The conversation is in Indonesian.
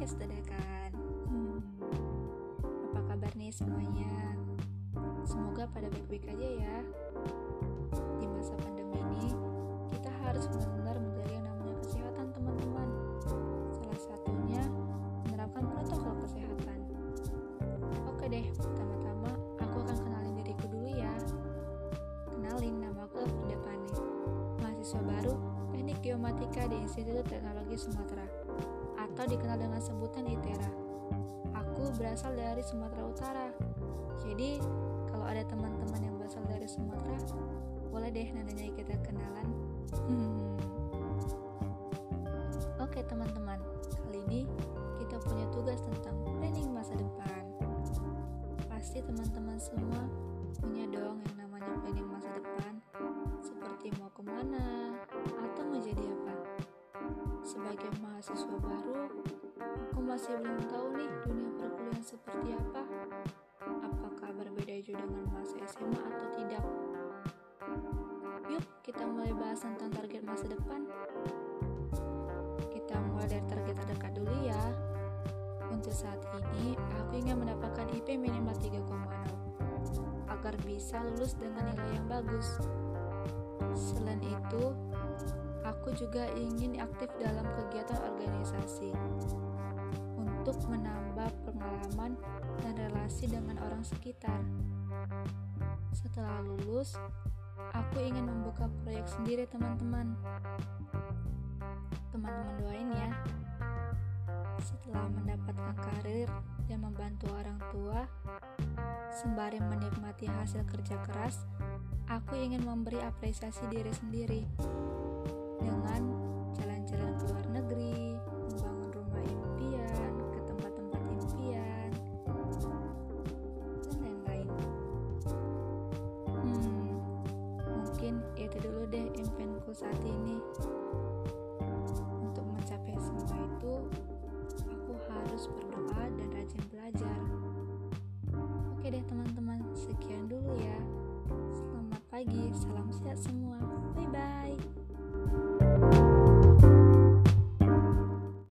podcast dadakan. Hmm. Apa kabar nih semuanya? Semoga pada baik-baik aja ya. Di masa pandemi ini, kita harus benar-benar menjaga yang namanya kesehatan teman-teman. Salah satunya menerapkan protokol kesehatan. Oke deh, pertama-tama aku akan kenalin diriku dulu ya. Kenalin nama aku Frida Pane, mahasiswa baru Teknik Geomatika di Institut Teknologi Sumatera atau dikenal dengan sebutan ITERA aku berasal dari Sumatera Utara. Jadi, kalau ada teman-teman yang berasal dari Sumatera, boleh deh nantinya kita kenalan. Hmm. Oke teman-teman, kali ini kita punya tugas tentang planning masa depan. Pasti teman-teman semua Sebagai mahasiswa baru, aku masih belum tahu nih dunia perkuliahan seperti apa. Apakah berbeda juga dengan masa SMA atau tidak? Yuk, kita mulai bahas tentang target masa depan. Kita mulai dari target terdekat dulu ya. Untuk saat ini, aku ingin mendapatkan IP minimal 3,0 agar bisa lulus dengan nilai yang bagus. Aku juga ingin aktif dalam kegiatan organisasi untuk menambah pengalaman dan relasi dengan orang sekitar. Setelah lulus, aku ingin membuka proyek sendiri teman-teman. Teman-teman doain ya. Setelah mendapatkan karir dan membantu orang tua, sembari menikmati hasil kerja keras, aku ingin memberi apresiasi diri sendiri dengan jalan-jalan ke luar negeri, membangun rumah impian, ke tempat-tempat impian, dan lain-lain. Hmm, mungkin itu dulu deh impianku saat ini. Untuk mencapai semua itu, aku harus berdoa dan rajin belajar. Oke deh teman-teman, sekian dulu ya. Selamat pagi, salam sehat semua. Bye-bye.